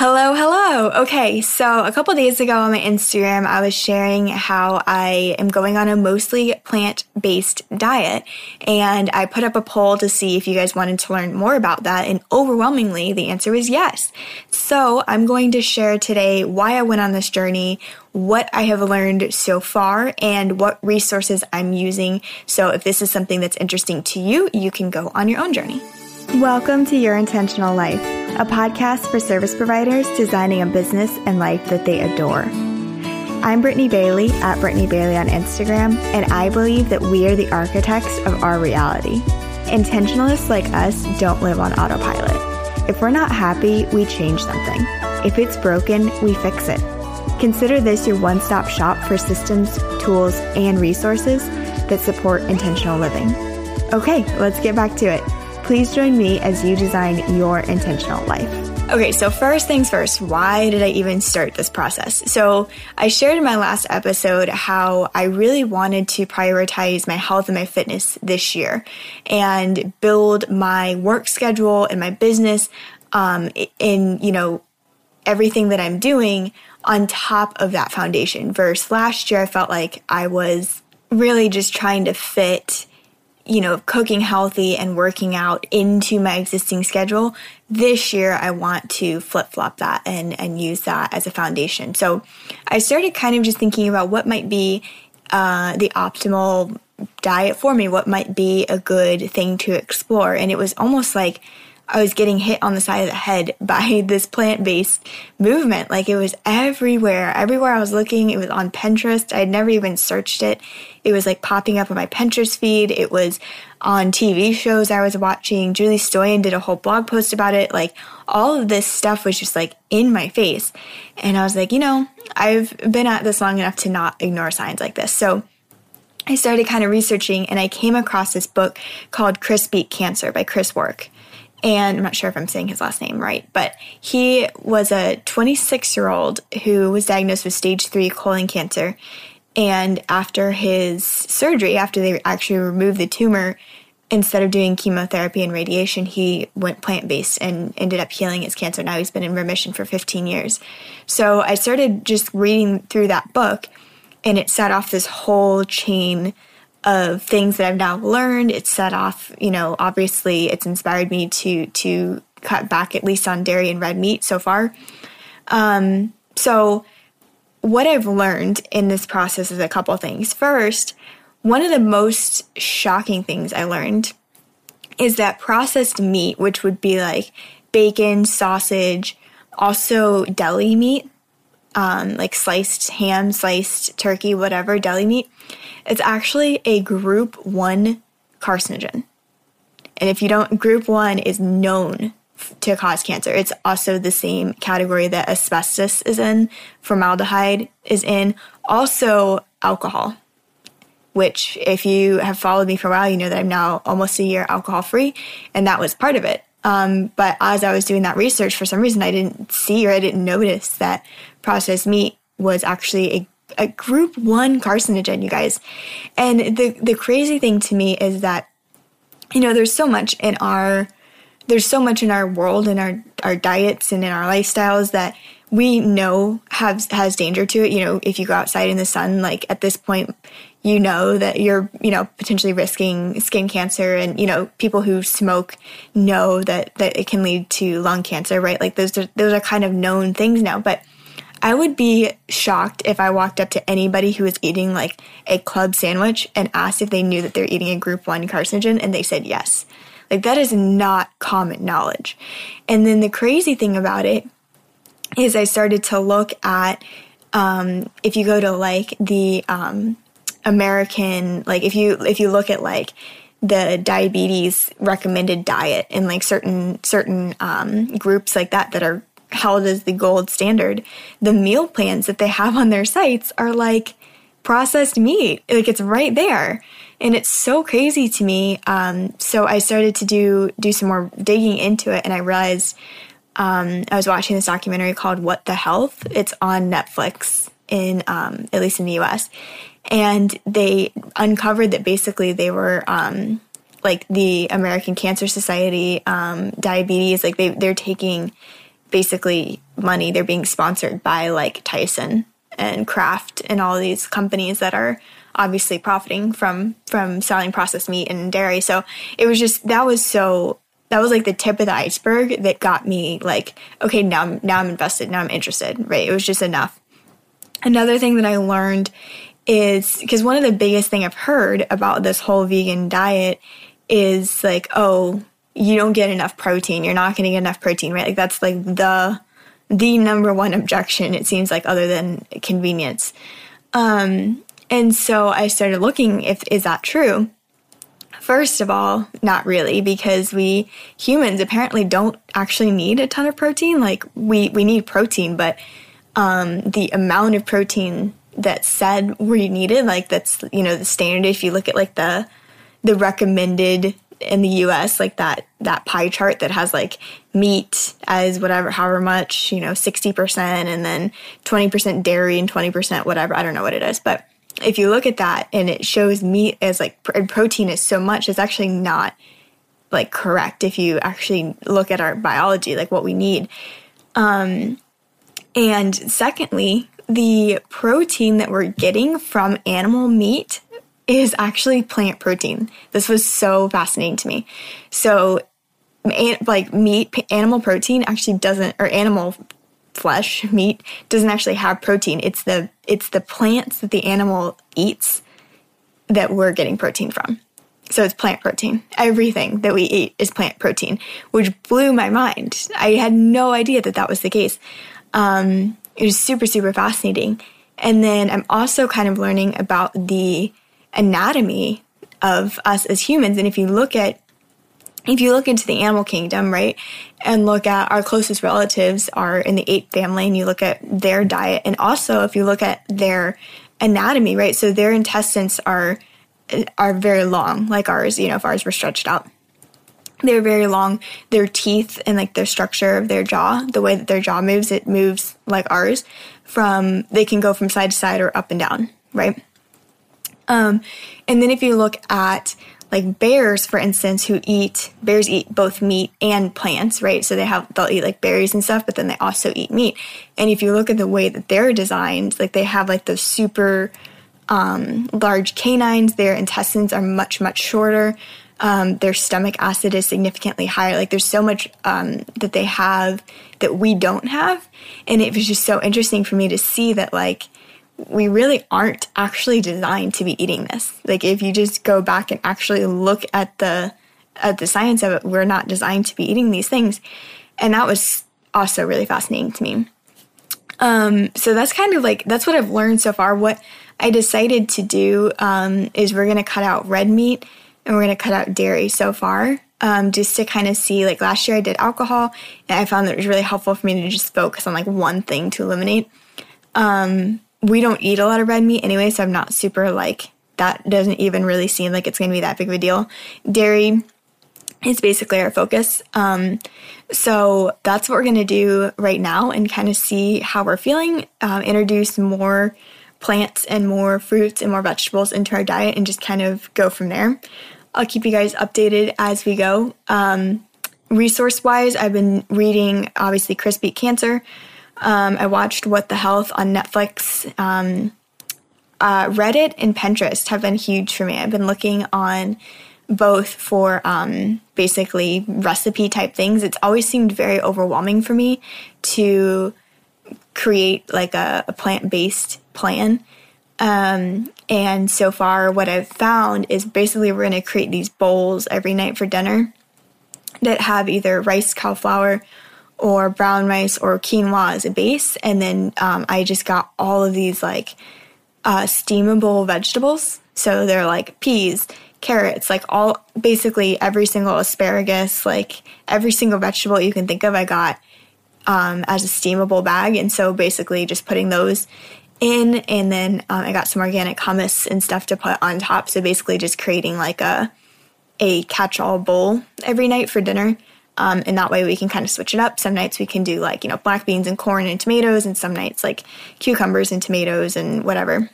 Hello, hello. Okay, so a couple days ago on my Instagram, I was sharing how I am going on a mostly plant based diet. And I put up a poll to see if you guys wanted to learn more about that. And overwhelmingly, the answer was yes. So I'm going to share today why I went on this journey, what I have learned so far, and what resources I'm using. So if this is something that's interesting to you, you can go on your own journey. Welcome to Your Intentional Life, a podcast for service providers designing a business and life that they adore. I'm Brittany Bailey at Brittany Bailey on Instagram, and I believe that we are the architects of our reality. Intentionalists like us don't live on autopilot. If we're not happy, we change something. If it's broken, we fix it. Consider this your one stop shop for systems, tools, and resources that support intentional living. Okay, let's get back to it. Please join me as you design your intentional life. Okay, so first things first, why did I even start this process? So, I shared in my last episode how I really wanted to prioritize my health and my fitness this year and build my work schedule and my business um, in, you know, everything that I'm doing on top of that foundation. Versus last year, I felt like I was really just trying to fit you know, cooking healthy and working out into my existing schedule. This year, I want to flip flop that and, and use that as a foundation. So I started kind of just thinking about what might be uh, the optimal diet for me, what might be a good thing to explore. And it was almost like I was getting hit on the side of the head by this plant based movement. Like it was everywhere. Everywhere I was looking, it was on Pinterest. I had never even searched it. It was like popping up on my Pinterest feed. It was on TV shows I was watching. Julie Stoian did a whole blog post about it. Like all of this stuff was just like in my face. And I was like, you know, I've been at this long enough to not ignore signs like this. So I started kind of researching and I came across this book called Chris Beat Cancer by Chris Wark and I'm not sure if I'm saying his last name right, but he was a 26 year old who was diagnosed with stage three colon cancer. And after his surgery, after they actually removed the tumor, instead of doing chemotherapy and radiation, he went plant based and ended up healing his cancer. Now he's been in remission for 15 years. So I started just reading through that book, and it set off this whole chain of things that I've now learned. It's set off, you know, obviously it's inspired me to to cut back at least on dairy and red meat so far. Um, so what I've learned in this process is a couple things. First, one of the most shocking things I learned is that processed meat, which would be like bacon, sausage, also deli meat, um, like sliced ham, sliced turkey, whatever, deli meat, it's actually a group one carcinogen. And if you don't, group one is known to cause cancer. It's also the same category that asbestos is in, formaldehyde is in, also alcohol, which, if you have followed me for a while, you know that I'm now almost a year alcohol free, and that was part of it. Um, but as I was doing that research, for some reason, I didn't see or I didn't notice that processed meat was actually a a group one carcinogen, you guys. And the the crazy thing to me is that, you know, there's so much in our there's so much in our world and our our diets and in our lifestyles that we know has has danger to it. You know, if you go outside in the sun, like at this point, you know that you're, you know, potentially risking skin cancer and, you know, people who smoke know that that it can lead to lung cancer, right? Like those are those are kind of known things now. But I would be shocked if I walked up to anybody who was eating like a club sandwich and asked if they knew that they're eating a group 1 carcinogen and they said yes. Like that is not common knowledge. And then the crazy thing about it is I started to look at um, if you go to like the um, American like if you if you look at like the diabetes recommended diet and like certain certain um, groups like that that are held as the gold standard, the meal plans that they have on their sites are like processed meat. Like it's right there. And it's so crazy to me. Um, so I started to do do some more digging into it and I realized um, I was watching this documentary called What the Health. It's on Netflix in um, at least in the US. And they uncovered that basically they were um, like the American Cancer Society, um, diabetes, like they, they're taking basically money. They're being sponsored by like Tyson and Kraft and all these companies that are obviously profiting from from selling processed meat and dairy. So it was just that was so that was like the tip of the iceberg that got me like okay now I'm, now I'm invested now I'm interested right it was just enough another thing that I learned is because one of the biggest thing I've heard about this whole vegan diet is like oh you don't get enough protein. You're not getting enough protein right? Like that's like the the number one objection it seems like other than convenience. Um and so I started looking if is that true? First of all, not really, because we humans apparently don't actually need a ton of protein. Like we we need protein, but um, the amount of protein that said we needed, like that's you know the standard. If you look at like the the recommended in the US, like that that pie chart that has like meat as whatever, however much, you know, sixty percent, and then twenty percent dairy and twenty percent whatever. I don't know what it is, but if you look at that and it shows meat as like protein is so much, it's actually not like correct if you actually look at our biology, like what we need. Um, and secondly, the protein that we're getting from animal meat is actually plant protein. This was so fascinating to me. So, like meat, animal protein actually doesn't, or animal flesh, meat, doesn't actually have protein. It's the it's the plants that the animal eats that we're getting protein from. So it's plant protein. Everything that we eat is plant protein, which blew my mind. I had no idea that that was the case. Um, it was super, super fascinating. And then I'm also kind of learning about the anatomy of us as humans. And if you look at if you look into the animal kingdom, right, and look at our closest relatives are in the ape family and you look at their diet, and also if you look at their anatomy, right, so their intestines are are very long, like ours, you know, if ours were stretched out. They're very long. Their teeth and like their structure of their jaw, the way that their jaw moves, it moves like ours. From they can go from side to side or up and down, right? Um, and then if you look at like bears, for instance, who eat bears eat both meat and plants, right? So they have they'll eat like berries and stuff, but then they also eat meat. And if you look at the way that they're designed, like they have like those super um, large canines, their intestines are much much shorter. Um, their stomach acid is significantly higher. Like there's so much um, that they have that we don't have, and it was just so interesting for me to see that like we really aren't actually designed to be eating this. Like if you just go back and actually look at the at the science of it, we're not designed to be eating these things. And that was also really fascinating to me. Um, so that's kind of like that's what I've learned so far. What I decided to do um, is we're gonna cut out red meat and we're gonna cut out dairy so far. Um, just to kind of see like last year I did alcohol and I found that it was really helpful for me to just focus on like one thing to eliminate. Um, we don't eat a lot of red meat anyway, so I'm not super like that doesn't even really seem like it's going to be that big of a deal. Dairy is basically our focus. Um, so that's what we're going to do right now and kind of see how we're feeling. Um, introduce more plants and more fruits and more vegetables into our diet and just kind of go from there. I'll keep you guys updated as we go. Um, resource wise, I've been reading obviously Chris Beat Cancer. Um, I watched What the Health on Netflix. Um, uh, Reddit and Pinterest have been huge for me. I've been looking on both for um, basically recipe type things. It's always seemed very overwhelming for me to create like a, a plant based plan. Um, and so far, what I've found is basically we're going to create these bowls every night for dinner that have either rice, cauliflower, or brown rice or quinoa as a base. And then um, I just got all of these like uh, steamable vegetables. So they're like peas, carrots, like all basically every single asparagus, like every single vegetable you can think of, I got um, as a steamable bag. And so basically just putting those in. And then um, I got some organic hummus and stuff to put on top. So basically just creating like a, a catch all bowl every night for dinner. Um, and that way we can kind of switch it up. Some nights we can do like, you know, black beans and corn and tomatoes, and some nights like cucumbers and tomatoes and whatever.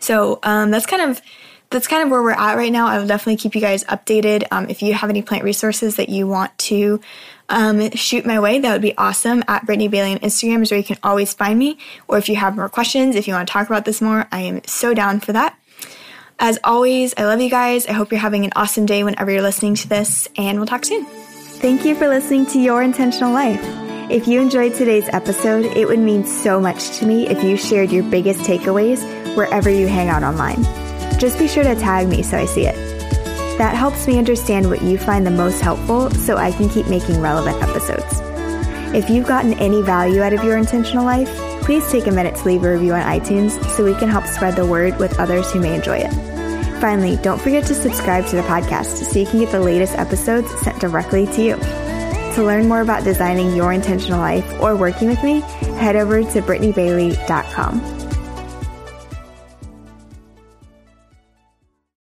So um, that's kind of that's kind of where we're at right now. I will definitely keep you guys updated. Um, if you have any plant resources that you want to um, shoot my way, that would be awesome. At Brittany Bailey on Instagram is where you can always find me. Or if you have more questions, if you want to talk about this more, I am so down for that. As always, I love you guys. I hope you're having an awesome day whenever you're listening to this, and we'll talk soon. Thank you for listening to Your Intentional Life. If you enjoyed today's episode, it would mean so much to me if you shared your biggest takeaways wherever you hang out online. Just be sure to tag me so I see it. That helps me understand what you find the most helpful so I can keep making relevant episodes. If you've gotten any value out of your intentional life, please take a minute to leave a review on iTunes so we can help spread the word with others who may enjoy it. Finally, don't forget to subscribe to the podcast so you can get the latest episodes sent directly to you. To learn more about designing your intentional life or working with me, head over to BrittanyBailey.com.